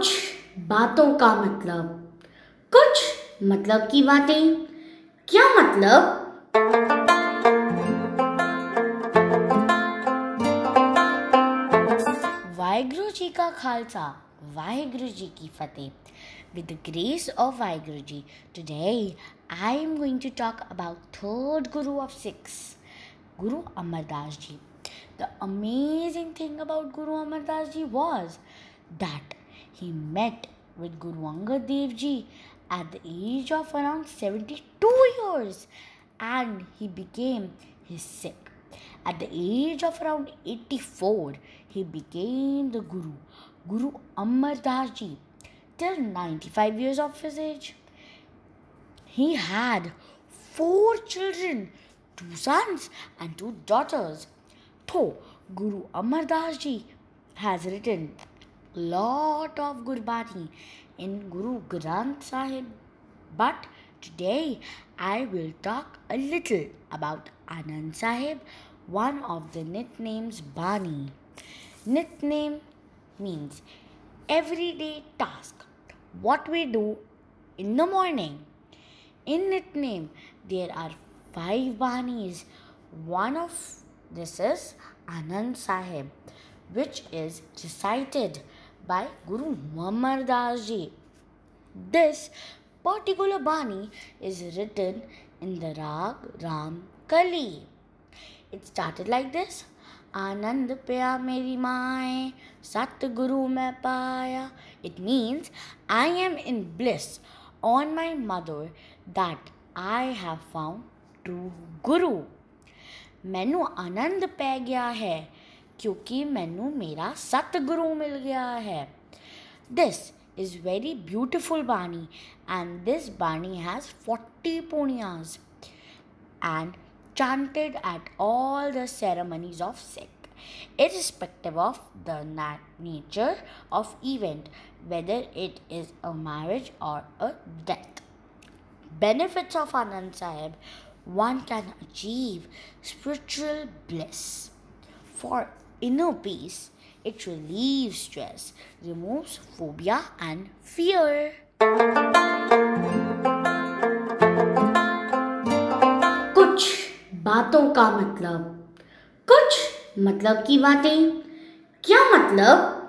कुछ बातों का मतलब। कुछ मतलब की बातें। क्या मतलब? वाहेगुरु जी का खालसा, वाहगुरु जी की फतेह। With the grace of Waheguru ji today I am going to talk about third Guru of Sikhs Guru Amardas ji the amazing thing about Guru Amardas ji was that he met with Guru Angad Dev Ji at the age of around 72 years and he became his Sikh at the age of around 84, he became the Guru, Guru Amar Das Ji, till 95 years of his age. He had four children, two sons and two daughters. So, Guru Amar Das Ji has written lot of Gurbani in Guru Granth Sahib. But today I will talk a little about Anand Sahib one of the Nitnem's Bani. Nitnem means everyday task, what we do in the morning. In Nitnem, there are five Banis. One of this is Anand Sahib, which is recited by Guru Muhammad Das Ji. This particular Bani is written in the Rag Ram Kali. It started like this. आनंद पिया मेरी माए सतगुरु मैं पाया it means I am in bliss on my mother that I have found true Guru मैनू आनंद पै गया है ਕਿਉਂਕਿ ਮੈਨੂੰ ਮੇਰਾ ਸਤਿਗੁਰੂ ਮਿਲ ਗਿਆ ਹੈ This is very beautiful Bani and this Bani has 40 punyas and chanted at all the ceremonies of Sikh, irrespective of the nature of event, whether it is a marriage or a death. Benefits of Anand Sahib one can achieve spiritual bliss. For inner peace, it relieves stress, removes phobia and fear. कुछ बातों का मतलब कुछ मतलब की बातें क्या मतलब